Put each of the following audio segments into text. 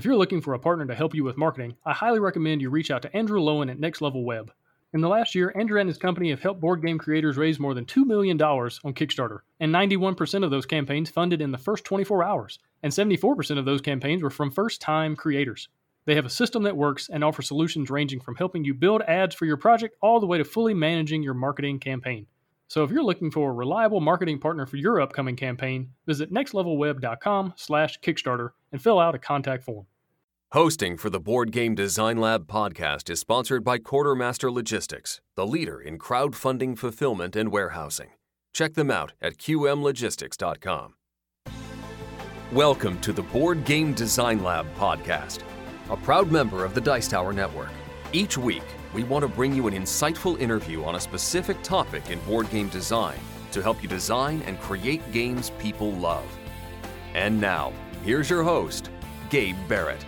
If you're looking for a partner to help you with marketing, I highly recommend you reach out to Andrew Lowen at Next Level Web. In the last year, Andrew and his company have helped board game creators raise more than $2 million on Kickstarter, and 91% of those campaigns funded in the first 24 hours, and 74% of those campaigns were from first time creators. They have a system that works and offer solutions ranging from helping you build ads for your project all the way to fully managing your marketing campaign. So if you're looking for a reliable marketing partner for your upcoming campaign, visit nextlevelweb.com/kickstarter and fill out a contact form. Hosting for the Board Game Design Lab podcast is sponsored by Quartermaster Logistics, the leader in crowdfunding fulfillment and warehousing. Check them out at qmlogistics.com. Welcome to the Board Game Design Lab podcast, a proud member of the Dice Tower Network. Each week, we want to bring you an insightful interview on a specific topic in board game design to help you design and create games people love. And now, here's your host, Gabe Barrett.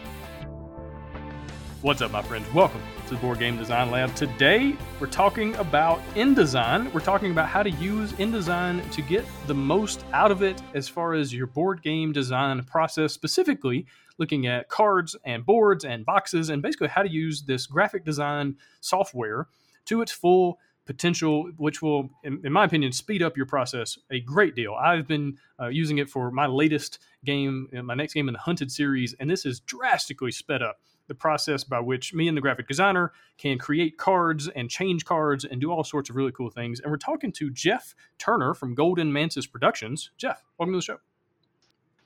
What's up, my friends? Welcome to the Board Game Design Lab. Today, we're talking about InDesign. We're talking about how to use InDesign to get the most out of it as far as your board game design process, specifically looking at cards and boards and boxes, and basically how to use this graphic design software to its full potential, which will, in, in, my opinion, speed up your process a great deal. I've been uh, using it for my latest game, uh, my next game in the Hunted series, and this has drastically sped up the process by which me and the graphic designer can create cards and change cards and do all sorts of really cool things. And we're talking to Jeff Turner from Golden Mantis Productions. Jeff, welcome to the show.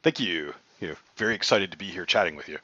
Thank you you know, very excited to be here chatting with you.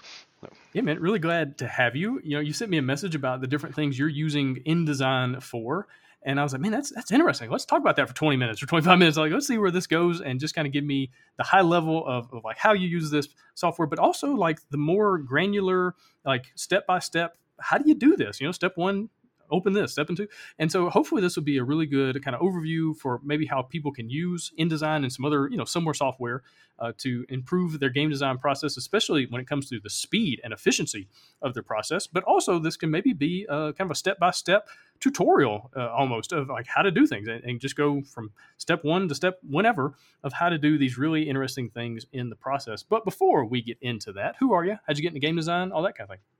Yeah, man, really glad to have you. You know, you sent me a message about the different things you're using InDesign for. And I was like, man, that's that's interesting. Let's talk about that for 20 minutes or 25 minutes. Like, let's see where this goes and just kind of give me the high level of, of like how you use this software, but also like the more granular, like step by step, how do you do this? You know, step one, open this, step into. And so hopefully this will be a really good kind of overview for maybe how people can use InDesign and some other, you know, similar software uh, to improve their game design process, especially when it comes to the speed and efficiency of their process. But also this can maybe be a, kind of a step-by-step tutorial uh, almost of like how to do things and, and just go from step one to step whenever of how to do these really interesting things in the process. But before we get into that, who are you? How'd you get into game design? All that kind of thing.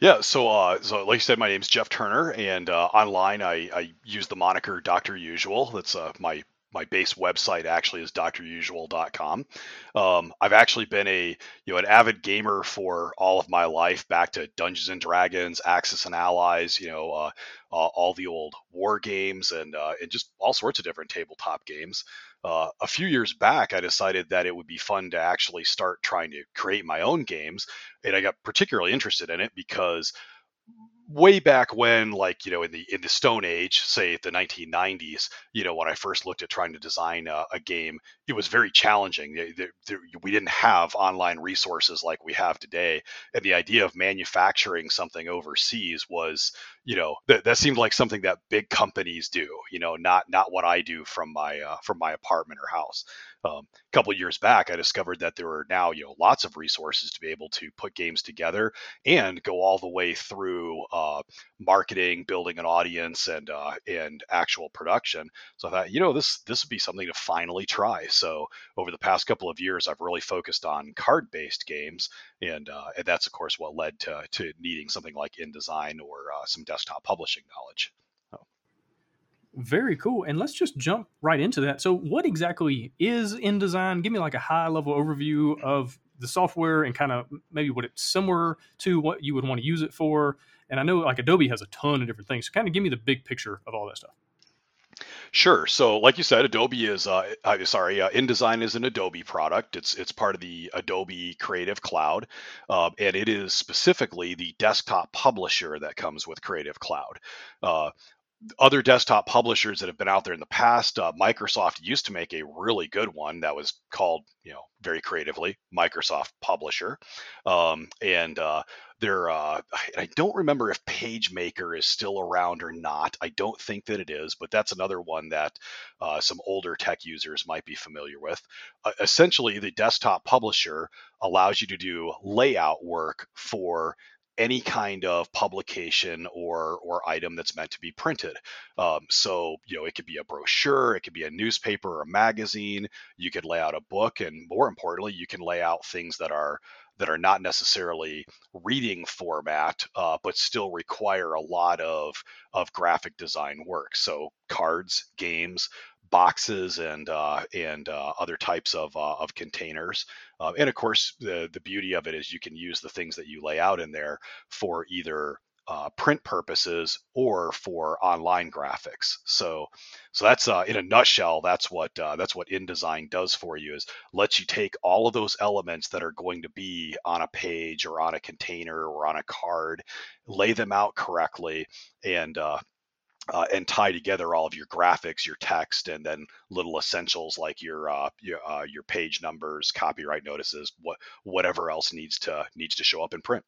Yeah, so uh, so like you said, my name's Jeff Turner, and uh, online I, I use the moniker Doctor Usual. That's uh, my my base website actually is drusual.com. Um, I've actually been a you know an avid gamer for all of my life, back to Dungeons and Dragons, Axis and Allies, you know, uh, uh, all the old war games, and uh, and just all sorts of different tabletop games. Uh, a few years back, I decided that it would be fun to actually start trying to create my own games. And I got particularly interested in it because way back when like you know in the in the stone age say the 1990s you know when i first looked at trying to design a, a game it was very challenging. We didn't have online resources like we have today and the idea of manufacturing something overseas was you know that, that seemed like something that big companies do you know not not what i do from my uh, from my apartment or house um, a couple years back, I discovered that there are now you know lots of resources to be able to put games together and go all the way through uh, marketing, building an audience, and uh, and actual production. So I thought, you know, this this would be something to finally try. So over the past couple of years, I've really focused on card-based games, and uh, and that's of course what led to to needing something like InDesign or uh, some desktop publishing knowledge. Very cool. And let's just jump right into that. So, what exactly is InDesign? Give me like a high level overview of the software and kind of maybe what it's similar to what you would want to use it for. And I know like Adobe has a ton of different things. So, kind of give me the big picture of all that stuff. Sure. So, like you said, Adobe is uh, uh, sorry, uh, InDesign is an Adobe product. It's it's part of the Adobe Creative Cloud, uh, and it is specifically the desktop publisher that comes with Creative Cloud. Other desktop publishers that have been out there in the past. Uh, Microsoft used to make a really good one that was called, you know, very creatively Microsoft Publisher, um, and uh, there. Uh, I don't remember if PageMaker is still around or not. I don't think that it is, but that's another one that uh, some older tech users might be familiar with. Uh, essentially, the desktop publisher allows you to do layout work for any kind of publication or or item that's meant to be printed. Um, so you know it could be a brochure, it could be a newspaper or a magazine. You could lay out a book, and more importantly, you can lay out things that are that are not necessarily reading format, uh, but still require a lot of of graphic design work. So cards, games, boxes and uh, and uh, other types of uh, of containers. Uh, and of course, the the beauty of it is you can use the things that you lay out in there for either uh, print purposes or for online graphics. So, so that's in a nutshell. That's what that's what InDesign does for you is lets you take all of those elements that are going to be on a page or on a container or on a card, lay them out correctly, and uh, and tie together all of your graphics, your text, and then little essentials like your uh, your, uh, your page numbers, copyright notices, what whatever else needs to needs to show up in print.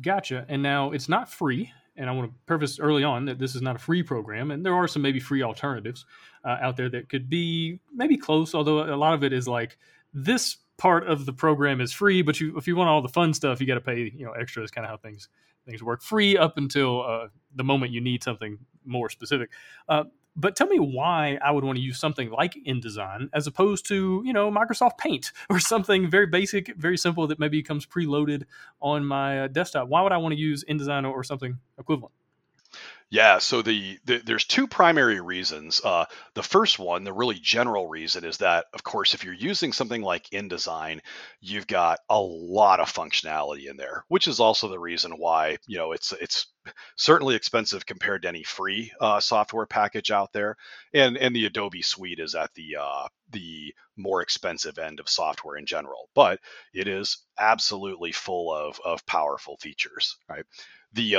Gotcha. And now it's not free. And I want to preface early on that this is not a free program, and there are some maybe free alternatives uh, out there that could be maybe close. Although a lot of it is like this part of the program is free, but you, if you want all the fun stuff, you got to pay you know extra. Is kind of how things things work. Free up until uh, the moment you need something more specific. Uh, but tell me why I would want to use something like InDesign as opposed to, you know, Microsoft Paint or something very basic, very simple that maybe comes preloaded on my uh, desktop. Why would I want to use InDesign or, or something equivalent? Yeah, so the, the there's two primary reasons. Uh, the first one, the really general reason, is that of course, if you're using something like InDesign, you've got a lot of functionality in there, which is also the reason why you know it's it's certainly expensive compared to any free uh, software package out there, and and the Adobe Suite is at the uh, the more expensive end of software in general, but it is absolutely full of of powerful features, right? The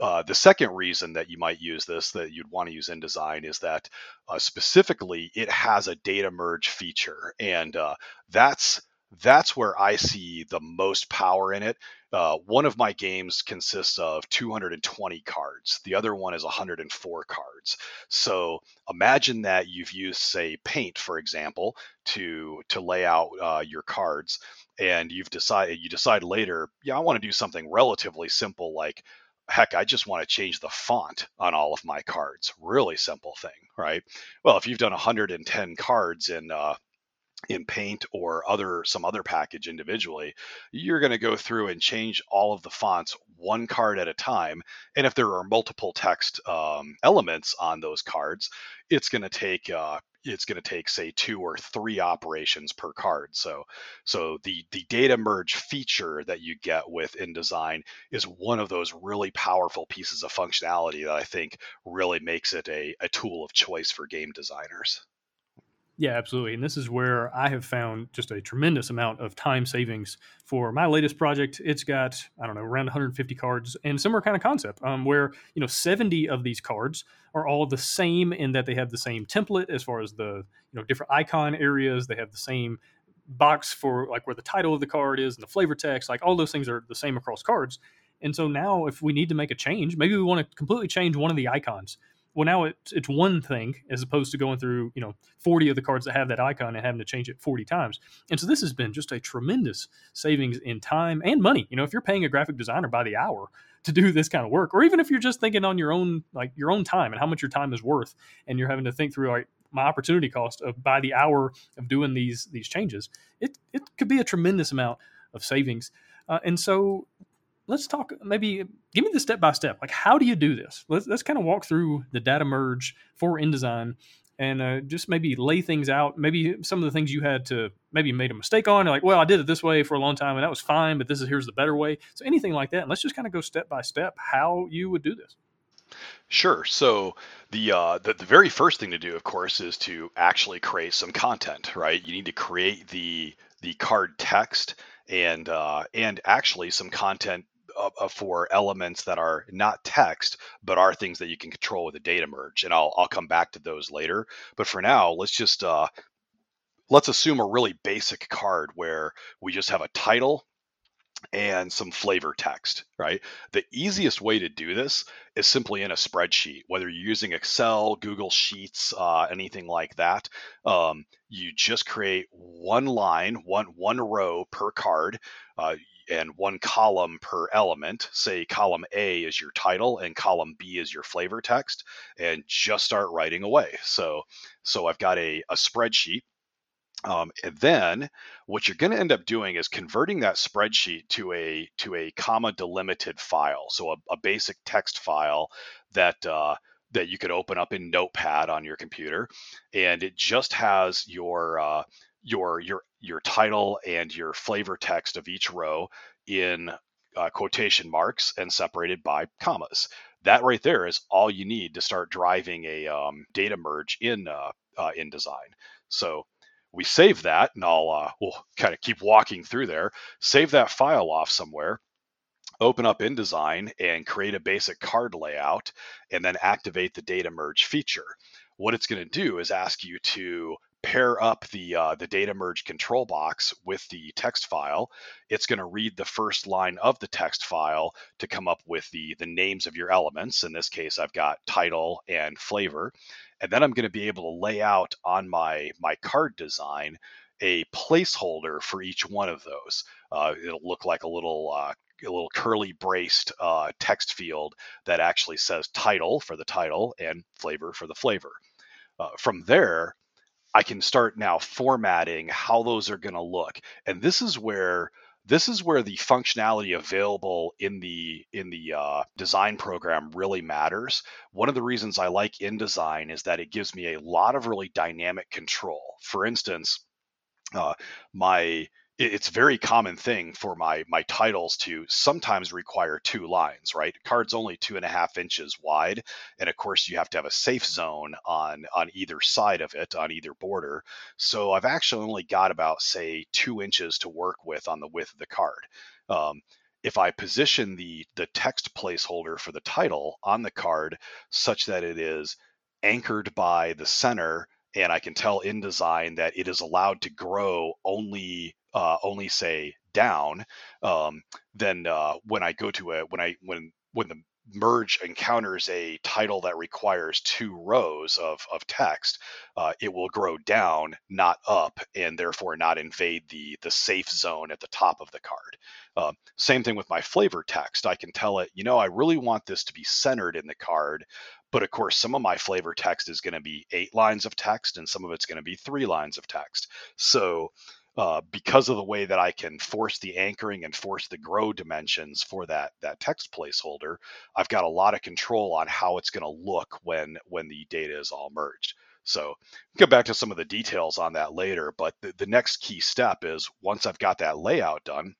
uh, the second reason that you might use this, that you'd want to use InDesign, is that uh, specifically it has a data merge feature, and uh, that's that's where I see the most power in it. Uh, one of my games consists of 220 cards. The other one is 104 cards. So imagine that you've used, say, Paint, for example, to to lay out uh, your cards, and you've decided you decide later, yeah, I want to do something relatively simple like heck, I just want to change the font on all of my cards. Really simple thing, right? Well, if you've done 110 cards in uh, in Paint or other some other package individually, you're going to go through and change all of the fonts one card at a time. And if there are multiple text um, elements on those cards, it's going to take uh, it's going to take say two or three operations per card so so the the data merge feature that you get with InDesign is one of those really powerful pieces of functionality that i think really makes it a, a tool of choice for game designers yeah, absolutely. And this is where I have found just a tremendous amount of time savings for my latest project. It's got, I don't know, around 150 cards and similar kind of concept um, where, you know, 70 of these cards are all the same in that they have the same template as far as the, you know, different icon areas. They have the same box for like where the title of the card is and the flavor text. Like all those things are the same across cards. And so now if we need to make a change, maybe we want to completely change one of the icons well now it's it's one thing as opposed to going through you know 40 of the cards that have that icon and having to change it 40 times. And so this has been just a tremendous savings in time and money. You know if you're paying a graphic designer by the hour to do this kind of work or even if you're just thinking on your own like your own time and how much your time is worth and you're having to think through like my opportunity cost of by the hour of doing these these changes it it could be a tremendous amount of savings. Uh, and so let's talk maybe give me the step by step. Like how do you do this? Let's, let's kind of walk through the data merge for indesign and uh, just maybe lay things out. Maybe some of the things you had to maybe made a mistake on like well i did it this way for a long time and that was fine but this is here's the better way. So anything like that and let's just kind of go step by step how you would do this. Sure. So the, uh, the the very first thing to do, of course, is to actually create some content, right? You need to create the the card text and uh, and actually some content uh, for elements that are not text but are things that you can control with a data merge and I'll, I'll come back to those later but for now let's just uh, let's assume a really basic card where we just have a title and some flavor text, right? The easiest way to do this is simply in a spreadsheet, whether you're using Excel, Google Sheets, uh, anything like that. Um, you just create one line, one one row per card. Uh, and one column per element. Say column A is your title and column B is your flavor text, and just start writing away. So, so I've got a, a spreadsheet Um, and then what you're going to end up doing is converting that spreadsheet to a to a comma delimited file, so a, a basic text file that uh, that you could open up in Notepad on your computer, and it just has your uh, your your your title and your flavor text of each row in uh, quotation marks and separated by commas. That right there is all you need to start driving a um, data merge in uh, uh, InDesign. So we save that, and I'll uh, we'll kind of keep walking through there. Save that file off somewhere. Open up InDesign and create a basic card layout, and then activate the data merge feature. What it's going to do is ask you to pair up the uh, the data merge control box with the text file, it's going to read the first line of the text file to come up with the the names of your elements. In this case, I've got title and flavor, and then I'm going to be able to lay out on my my card design a placeholder for each one of those. Uh, it'll look like a little uh, a little curly braced uh, text field that actually says title for the title and flavor for the flavor. Uh, from there, I can start now formatting how those are going to look. And this is where this is where the functionality available in the in the uh, design program really matters. One of the reasons I like InDesign is that it gives me a lot of really dynamic control. For instance, uh, my it's very common thing for my my titles to sometimes require two lines right? Card's only two and a half inches wide and of course you have to have a safe zone on on either side of it on either border. So i've actually only got about say two inches to work with on the width of the card. Um, if I position the the text placeholder for the title on the card such that it is anchored by the center and I can tell InDesign that it is allowed to grow only uh, only say down, um, then uh, when I go to a when I when when the merge encounters a title that requires two rows of, of text, uh, it will grow down, not up, and therefore not invade the, the safe zone at the top of the card. Uh, same thing with my flavor text. I can tell it, you know, I really want this to be centered in the card, but of course, some of my flavor text is going to be eight lines of text, and some of it's going to be three lines of text. So uh, because of the way that I can force the anchoring and force the grow dimensions for that that text placeholder, I've got a lot of control on how it's going to look when when the data is all merged. So get back to some of the details on that later, but the, the next key step is once I've got that layout done,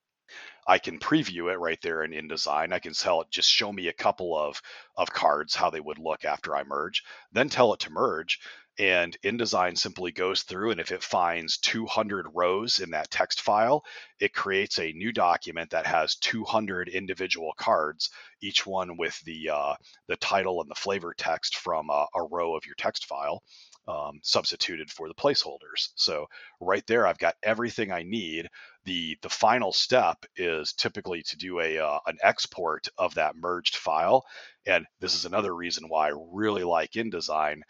I can preview it right there in InDesign. I can tell it just show me a couple of of cards how they would look after I merge, then tell it to merge, and InDesign simply goes through and if it finds 200 rows in that text file, it creates a new document that has 200 individual cards, each one with the uh, the title and the flavor text from a, a row of your text file. Um, substituted for the placeholders. So right there, I've got everything I need. the The final step is typically to do a uh, an export of that merged file, and this is another reason why I really like InDesign.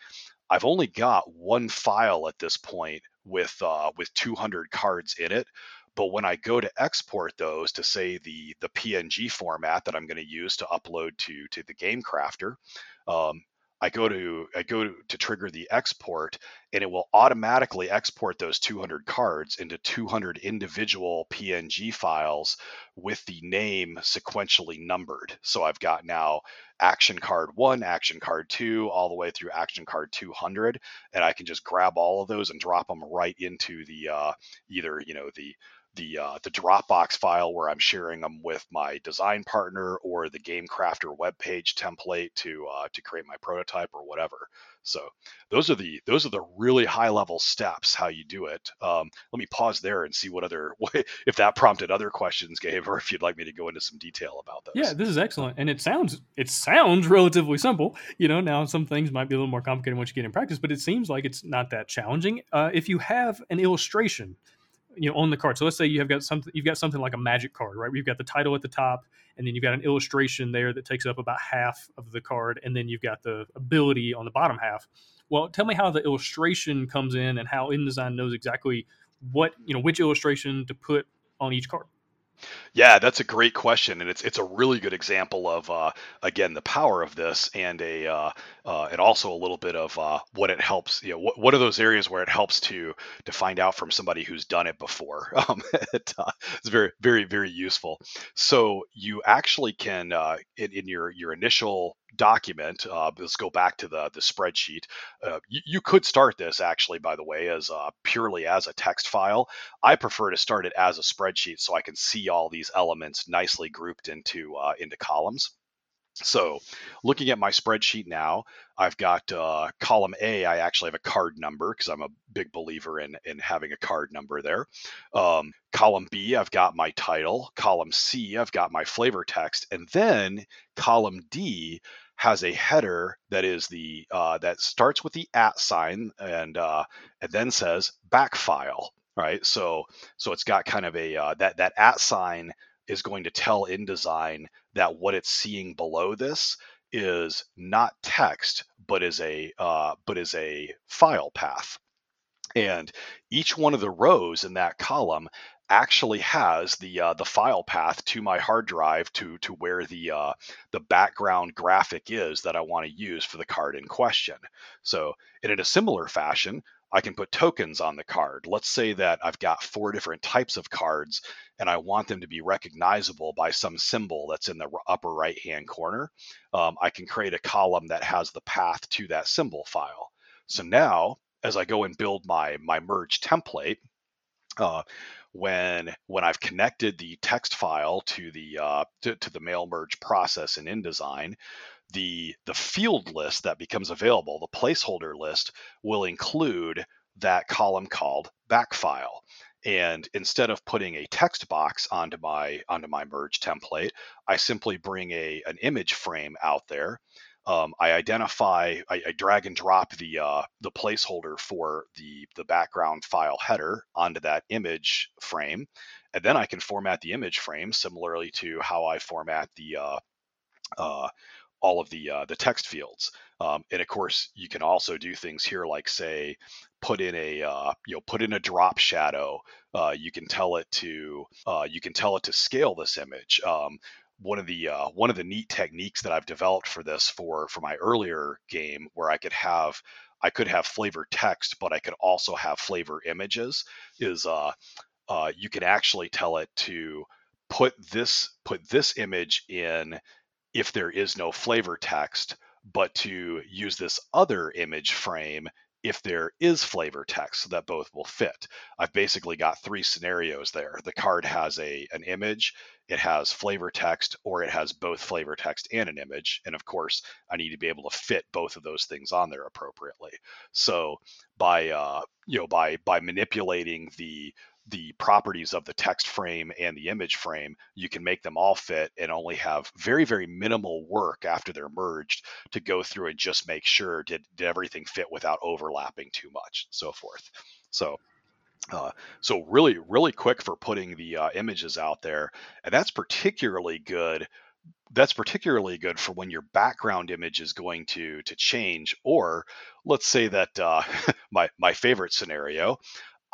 I've only got one file at this point with uh, with 200 cards in it. But when I go to export those to say the the PNG format that I'm going to use to upload to to the Game Crafter, um, I go to I go to, trigger the export and it will automatically export those 200 cards into 200 individual PNG files with the name sequentially numbered. So I've got now action card 1, action card 2 all the way through action card 200 and I can just grab all of those and drop them right into the uh, either, you know, the the uh, the Dropbox file where I'm sharing them with my design partner or the Game Crafter web page template to uh, to create my prototype or whatever. So those are the those are the really high level steps how you do it. Um, let me pause there and see what other if that prompted other questions, Gabe, or if you'd like me to go into some detail about those. Yeah, this is excellent, and it sounds it sounds relatively simple. You know, now some things might be a little more complicated once you get in practice, but it seems like it's not that challenging. Uh, if you have an illustration you know on the card. So let's say you have got something you've got something like a magic card, right? You've got the title at the top, and then you've got an illustration there that takes up about half of the card, and then you've got the ability on the bottom half. Well, tell me how the illustration comes in and how InDesign knows exactly what you know which illustration to put on each card. Yeah, that's a great question, and it's it's a really good example of uh, again the power of this, and a uh, uh, and also a little bit of uh, what it helps. You know, what, what are those areas where it helps to to find out from somebody who's done it before? Um, it, uh, it's very very very useful. So you actually can uh, in, in your your initial document. Uh, let's go back to the the spreadsheet. Uh, you, you, could start this actually, by the way, as purely as a text file. I prefer to start it as a spreadsheet so I can see all these elements nicely grouped into into columns. So, looking at my spreadsheet now, I've got uh, column A. I actually have a card number because I'm a big believer in in having a card number there. Um, column B, I've got my title. Column C, I've got my flavor text, and then column D has a header that is the uh, that starts with the at sign and uh, and then says back file. Right. So so it's got kind of a uh, that that at sign is going to tell InDesign that what it's seeing below this is not text, but is a uh, but is a file path. And each one of the rows in that column actually has the uh, the file path to my hard drive to to where the uh, the background graphic is that I want to use for the card in question. So, in a similar fashion, I can put tokens on the card. Let's say that I've got four different types of cards and I want them to be recognizable by some symbol that's in the upper right hand corner. Um, I can create a column that has the path to that symbol file. So now, as I go and build my my merge template, uh, when when I've connected the text file to the uh, to, to the mail merge process in InDesign, the the field list that becomes available, the placeholder list, will include that column called backfile. And instead of putting a text box onto my onto my merge template, I simply bring a an image frame out there um, I identify, I, I, drag and drop the uh, the placeholder for the the background file header onto that image frame, and then I can format the image frame similarly to how I format the uh, uh, all of the uh, the text fields. Um, and of course, you can also do things here like say, put in a uh, you know put in a drop shadow. Uh, you can tell it to uh, you can tell it to scale this image. Um, one of the uh, one of the neat techniques that I've developed for this for for my earlier game where I could have I could have flavor text, but I could also have flavor images. Is uh, uh, you can actually tell it to put this put this image in if there is no flavor text, but to use this other image frame if there is flavor text so that both will fit. I've basically got three scenarios there. The card has a an image, it has flavor text, or it has both flavor text and an image. And of course, I need to be able to fit both of those things on there appropriately. So by uh, you know by by manipulating the the properties of the text frame and the image frame, you can make them all fit and only have very, very minimal work after they're merged to go through and just make sure did, did everything fit without overlapping too much, so forth. So uh, so really, really quick for putting the uh, images out there, and that's particularly good. That's particularly good for when your background image is going to to change, or let's say that uh, my my favorite scenario,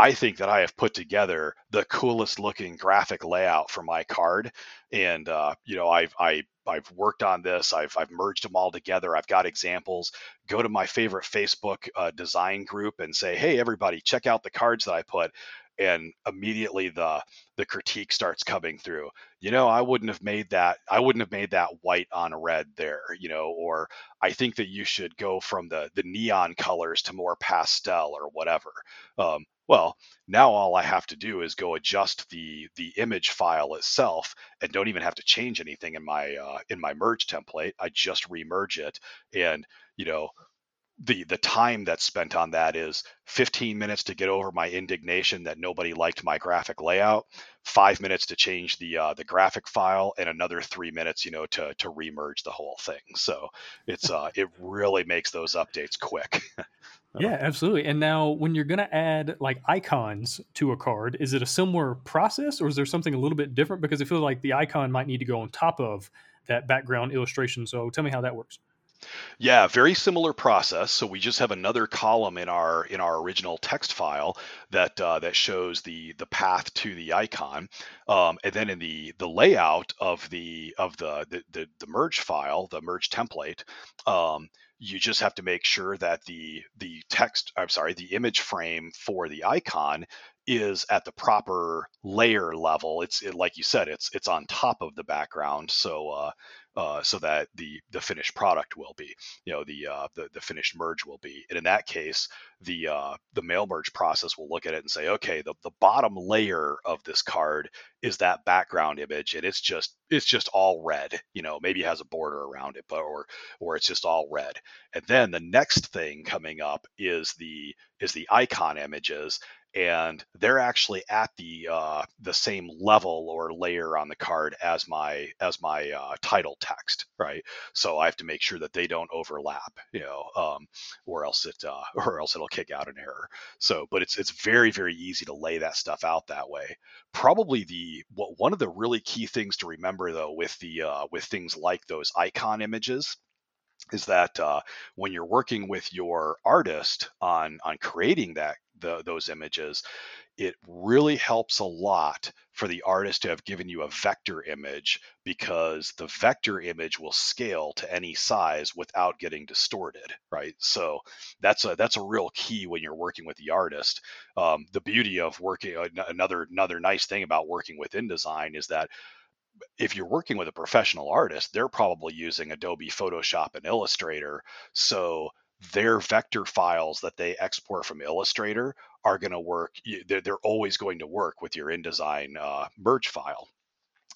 I think that I have put together the coolest looking graphic layout for my card, and uh, you know I've I I've worked on this. I've I've merged them all together. I've got examples. Go to my favorite Facebook uh, design group and say, hey everybody, check out the cards that I put and immediately the the critique starts coming through you know i wouldn't have made that i wouldn't have made that white on red there you know or i think that you should go from the the neon colors to more pastel or whatever um, well, now all I have to do is go adjust the the image file itself, and don't even have to change anything in my uh, in my merge template. I just remerge it, and you know the the time that's spent on that is 15 minutes to get over my indignation that nobody liked my graphic layout, five minutes to change the uh, the graphic file, and another three minutes, you know, to to remerge the whole thing. So it's uh, it really makes those updates quick. Yeah, absolutely. And now, when you're going to add like icons to a card, is it a similar process or is there something a little bit different? Because I feel like the icon might need to go on top of that background illustration. So tell me how that works. Yeah, very similar process. So we just have another column in our in our original text file that uh, that shows the the path to the icon, um, and then in the the layout of the of the the, the, the merge file, the merge template, um, you just have to make sure that the the text i'm sorry the image frame for the icon is at the proper layer level it's it, like you said it's it's on top of the background so uh, uh, so that the the finished product will be, you know, the uh, the the finished merge will be. And in that case, the uh, the mail merge process will look at it and say, okay, the the bottom layer of this card is that background image, and it's just it's just all red. You know, maybe it has a border around it, but or or it's just all red. And then the next thing coming up is the is the icon images, and they're actually at the uh, the same level or layer on the card as my as my uh, title text, right? So I have to make sure that they don't overlap, you know, um, or else it uh, or else it'll kick out an error. So, but it's it's very very easy to lay that stuff out that way. Probably the what one of the really key things to remember though with the uh, with things like those icon images is that uh, when you're working with your artist on on creating that the, those images, it really helps a lot for the artist to have given you a vector image because the vector image will scale to any size without getting distorted right? So that's a that's a real key when you're working with the artist. Um, the beauty of working another another nice thing about working with InDesign is that if you're working with a professional artist, they're probably using Adobe Photoshop and Illustrator. So their vector files that they export from Illustrator are going to work. They're, always going to work with your InDesign uh, merge file.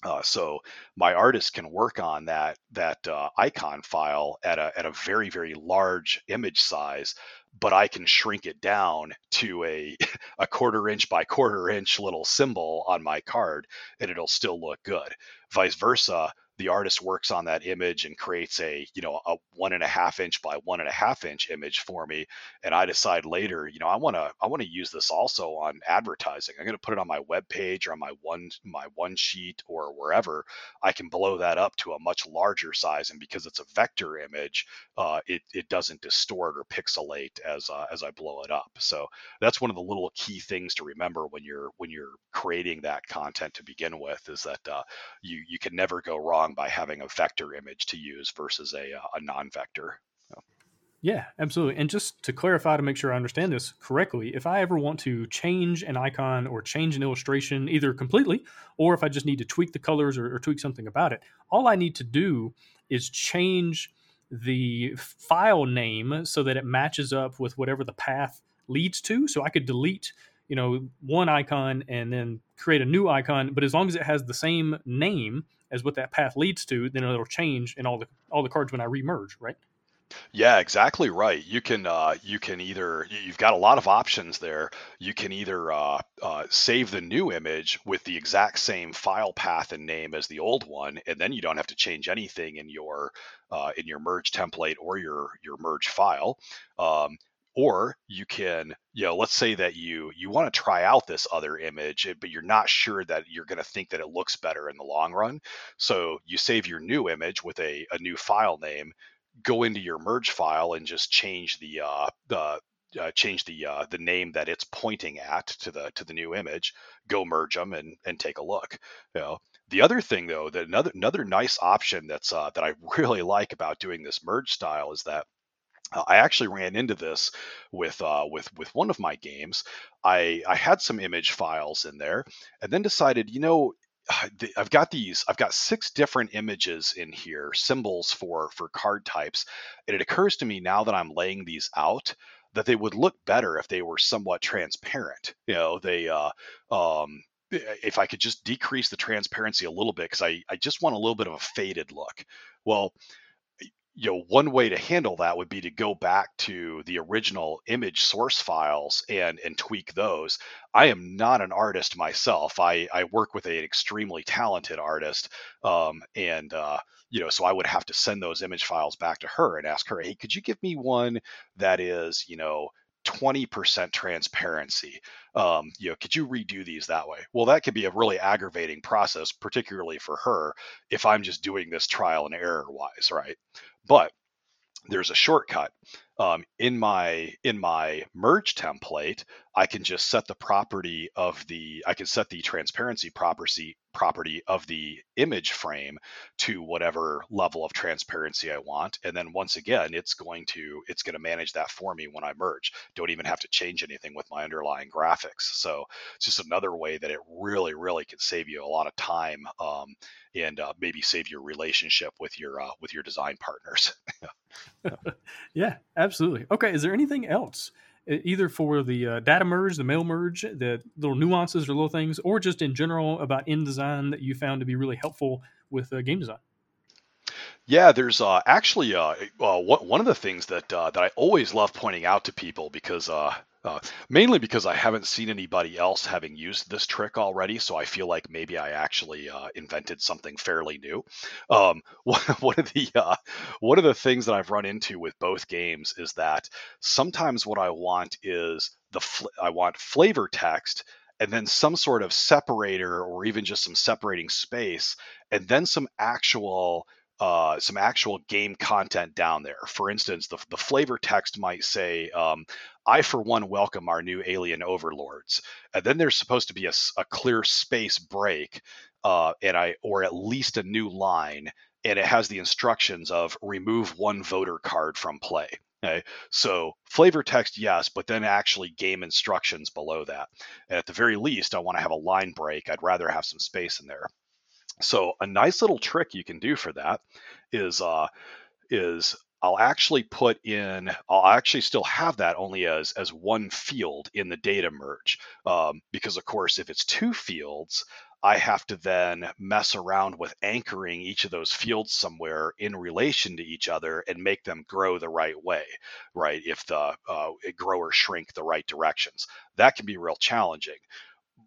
Uh, so my artist can work on that that uh, icon file at a at a very very large image size, but I can shrink it down to a a quarter inch by quarter inch little symbol on my card, and it'll still look good. Vice versa, the artist works on that image and creates a you know a one and a half inch by one and a half inch image for me and i decide later you know i want to i want to use this also on advertising. I'm going to put it on my web page or on my one my one sheet or wherever. I can blow that up to a much larger size and because it's a vector image uh, it, it doesn't distort or pixelate as uh, as i blow it up. So that's one of the little key things to remember when you're when you're creating that content to begin with is that uh, you you can never go wrong by having a vector image to use versus a, uh, a non-vector. Yeah, absolutely. And just to clarify to make sure I understand this correctly, if I ever want to change an icon or change an illustration either completely or if I just need to tweak the colors or, or tweak something about it, all I need to do is change the file name so that it matches up with whatever the path leads to. So I could delete, you know, one icon and then create a new icon, but as long as it has the same name, as what that path leads to, then it'll change in all the all the cards when I remerge, right? Yeah, exactly right. You can uh, you can either you've got a lot of options there. You can either uh, uh, save the new image with the exact same file path and name as the old one, and then you don't have to change anything in your uh, in your merge template or your your merge file. Um, or you can you know let's say that you you want to try out this other image eh, but you're not sure that you're going to think that it looks better in the long run so you save your new image with a, a new file name go into your merge file and just change the uh, the uh, change the uh, the name that it's pointing at to the to the new image go merge them and and take a look you know. The other thing though that another another nice option that's uh, that i really like about doing this merge style is that I actually ran into this with uh, with with one of my games. I I had some image files in there, and then decided, you know, I've got these. I've got six different images in here, symbols for for card types, and it occurs to me now that I'm laying these out that they would look better if they were somewhat transparent. You know, they uh, um, if I could just decrease the transparency a little bit because I I just want a little bit of a faded look. Well you know one way to handle that would be to go back to the original image source files and and tweak those. I am not an artist myself. I i work with an extremely talented artist um, and uh, you know so i would have to send those image files back to her and ask her hey could you give me one that is you know 20% transparency. Um, you know, could you redo these that way? Well, that could be a really aggravating process, particularly for her, if I'm just doing this trial and error wise, right? But there's a shortcut um, in my in my merge template i can just set the property of the i can set the transparency property property of the image frame to whatever level of transparency i want. And then once again it's going to it's going to manage that for me when i merge. Don't even have to change anything with my underlying graphics. So it's just another way that it really really can save you a lot of time um, and uh, maybe save your relationship with your uh, with your design partners. Yeah. Okay, is there anything else, either for the uh, data merge, the mail merge, the little nuances or little things, or just in general about InDesign that you found to be really helpful with uh, game design? Yeah, there's uh, actually uh, uh, one of the things that uh, that I always love pointing out to people because uh, mainly because I haven't seen anybody else having used this trick already, so I feel like maybe I actually uh, invented something fairly new. Um, one of the uh, one of the things that I've run into with both games is that sometimes what I want is the fl- I want flavor text and then some sort of separator or even just some separating space and then some actual uh, some actual game content down there. For instance, the, the flavor text might say, um, I for one welcome our new alien overlords. And then there's supposed to be a, a clear space break, uh, and I or at least a new line, and it has the instructions of remove one voter card from play. Okay, so flavor text, yes, but then actually game instructions below that. And at the very least, I want to have a line break. I'd rather have some space in there. So a nice little trick you can do for that is uh, is I'll actually put in I'll actually still have that only as as one field in the data merge um, because of course if it's two fields I have to then mess around with anchoring each of those fields somewhere in relation to each other and make them grow the right way, right? If the uh, grow or shrink the right directions, that can be real challenging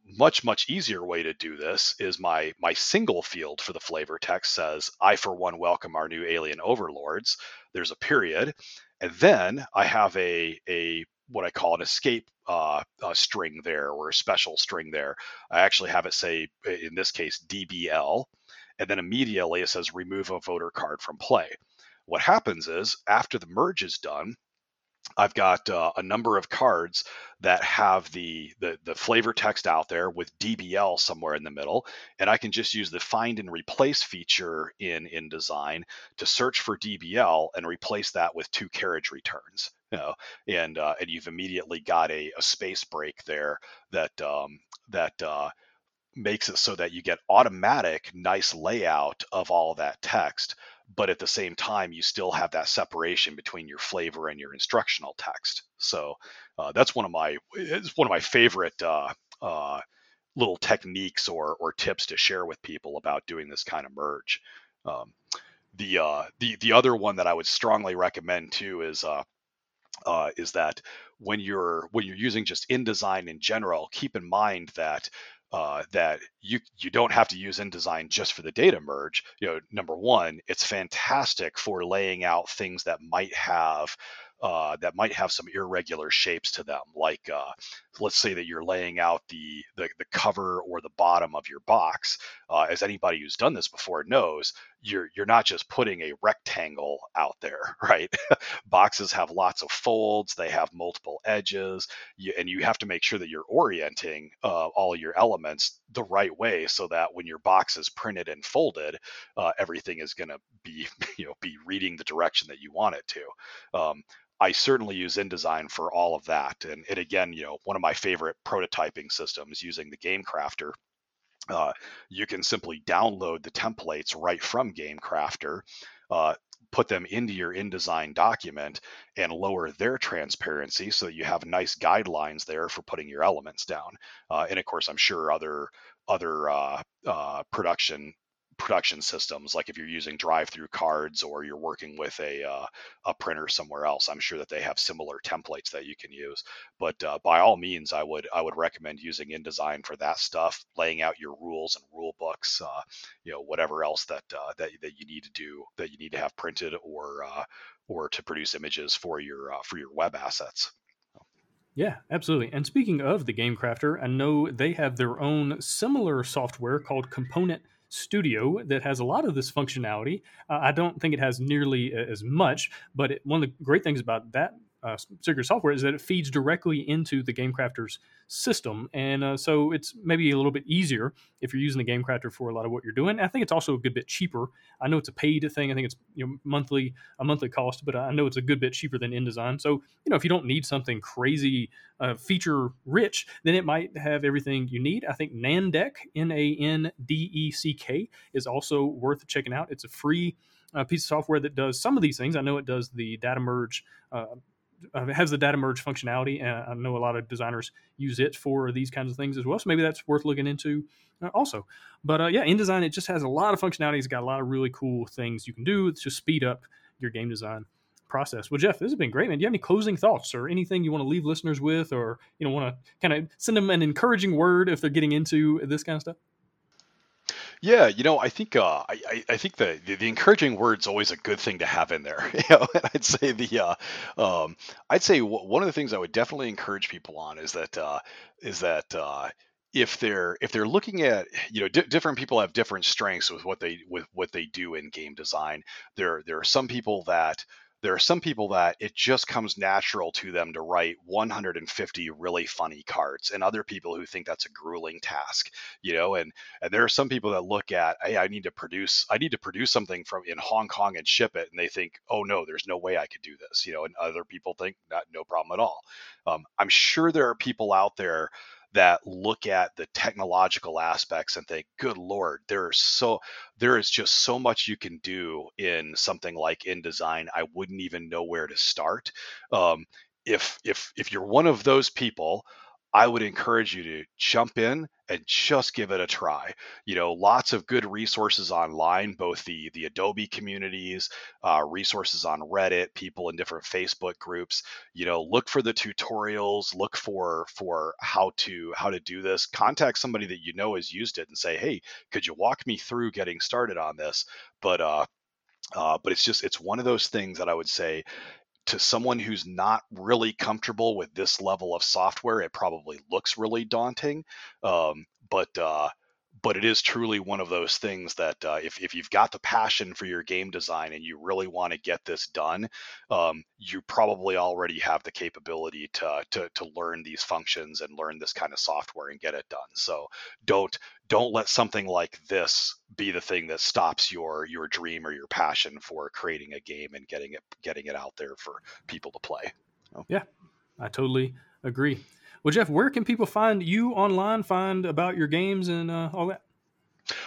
much much easier way to do this is my my single field for the flavor text says i for one welcome our new alien overlords. There's a period. And then i have a a what i call an escape uh, string there or a special string there. I actually have it say in this case dbl and then immediately it says remove a voter card from play. What happens is after the merge is done I've got uh, a number of cards that have the, the the flavor text out there with DBL somewhere in the middle, and I can just use the find and replace feature in InDesign to search for DBL and replace that with two carriage returns. You know, and uh, and you've immediately got a, a space break there that um, that uh, makes it so that you get automatic nice layout of all that text but at the same time you still have that separation between your flavor and your instructional text. So uh, that's one of my it's one of my favorite uh, uh, little techniques or or tips to share with people about doing this kind of merge. Um, the uh, the the other one that I would strongly recommend too is uh, uh, is that when you're when you're using just InDesign in general, keep in mind that uh, that you you don't have to use InDesign just for the data merge. You know, number one, it's fantastic for laying out things that might have uh, that might have some irregular shapes to them. Like, uh, let's say that you're laying out the, the, the cover or the bottom of your box. Uh, as anybody who's done this before knows, you're you're not just putting a rectangle out there, right? Boxes have lots of folds, they have multiple edges, you, and you have to make sure that you're orienting uh, all your elements the right way so that when your box is printed and folded, uh, everything is going to be you know be reading the direction that you want it to. Um, I certainly use InDesign for all of that. And, it again, you know, one of my favorite prototyping systems using the Game Crafter. Uh, you can simply download the templates right from Game Crafter, uh, put them into your InDesign document, and lower their transparency so that you have nice guidelines there for putting your elements down. Uh, and of course, I'm sure other other uh, uh, production production systems like if you're using DriveThruCards or you're working with a uh, a printer somewhere else i'm sure that they have similar templates that you can use but uh, by all means i would i would recommend using indesign for that stuff laying out your rules and rule books uh, you know whatever else that uh, that, that you need to do that you need to have printed or uh, or to produce images for your uh, for your web assets yeah, absolutely. And speaking of the Game Crafter, I know they have their own similar software called Component Studio that has a lot of this functionality. Uh, I don't think it has nearly as much, but it, one of the great things about that uh, Software is that it feeds directly into the GameCrafter's system, and uh, so it's maybe a little bit easier if you're using the GameCrafter for a lot of what you're doing. I think it's also a good bit cheaper. I know it's a paid thing. I think it's you know monthly a monthly cost, but I know it's a good bit cheaper than InDesign. So you know if you don't need something crazy uh, feature rich, then it might have everything you need. I think nanDECK N A N D E C K is also worth checking out. It's a free uh, piece of software that does some of these things. I know it does the data merge uh, uh, it has the data merge functionality, and I know a lot of designers use it for these kinds of things as well. So maybe that's worth looking into uh, also. But uh, yeah, InDesign it just has a lot of functionality. It's got a lot of really cool things you can do to speed up your game design process. Well, Jeff, this has been great, man. Do you have any closing thoughts or anything you want to leave listeners with, or you know, want to kind of send them an encouraging word if they're getting into this kind of stuff? Yeah, you know, I think uh, I, I think the, the, the encouraging word's always a good thing to have in there. You know, and I'd say the uh, um, I'd say w- one of the things I would definitely encourage people on is that uh, is that uh, if they're if they're looking at you know di- different people have different strengths with what they with what they do in game design. There there are some people that there are some people that it just comes natural to them to write 150 really funny cards and other people who think that's a grueling task you know and and there are some people that look at hey i need to produce i need to produce something from in hong kong and ship it and they think oh no there's no way i could do this you know and other people think no problem at all. Um, i'm sure there are people out there that look at the technological aspects and think good lord there is so there is just so much you can do in something like InDesign i wouldn't even know where to start. Um, if if if you're one of those people I would encourage you to jump in and just give it a try. You know, lots of good resources online, both the the Adobe communities, uh, resources on Reddit, people in different Facebook groups. You know, look for the tutorials, look for for how to how to do this. Contact somebody that you know has used it and say, hey, could you walk me through getting started on this? But uh, uh, but it's just it's one of those things that I would say to someone who's not really comfortable with this level of software, it probably looks really daunting. Um, but uh, but it is truly one of those things that uh, if, if you've got the passion for your game design and you really want to get this done, um, you probably already have the capability to, to, to learn these functions and learn this kind of software and get it done. So don't don't let something like this be the thing that stops your your dream or your passion for creating a game and getting it getting it out there for people to play. Yeah, I totally agree. Well, Jeff, where can people find you online, find about your games and uh, all that?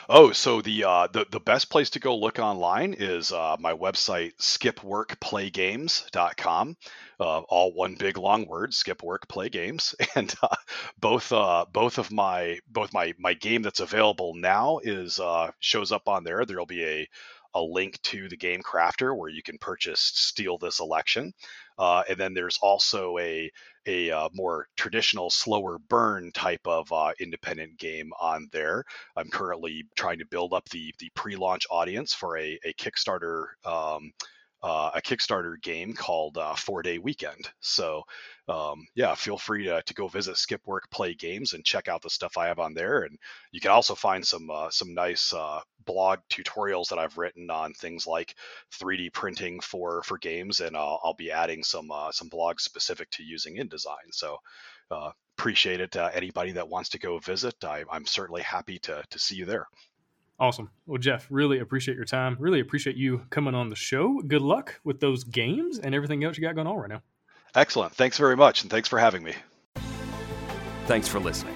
Oh, so the uh, the the best place to go look online is uh, my website skipworkplaygames.com. Uh, all one big long word, skip work play games, and uh, both uh, both of my both my my game that's available now is uh, shows up on there. There'll be a a link to the game crafter where you can purchase steal this election uh, and then there's also a a uh, more traditional, slower burn type of uh, independent game on there. I'm currently trying to build up the the pre-launch audience for a, a Kickstarter um, uh, a Kickstarter game called uh, Four Day Weekend. So, um, yeah, feel free to, to go visit Skipwork Play Games and check out the stuff I have on there. And you can also find some uh, some nice uh, blog tutorials that I've written on things like 3D printing for for games, and I'll, I'll be adding some uh, some blogs specific to using InDesign. So. Uh, appreciate it. anybody that wants to go visit, I, I'm certainly happy to, to see you there. Awesome. Well, Jeff, really appreciate your time. Really appreciate you coming on the show. Good luck with those games and everything else you got going on right now. Excellent. Thanks very much, and thanks for having me. Thanks for listening.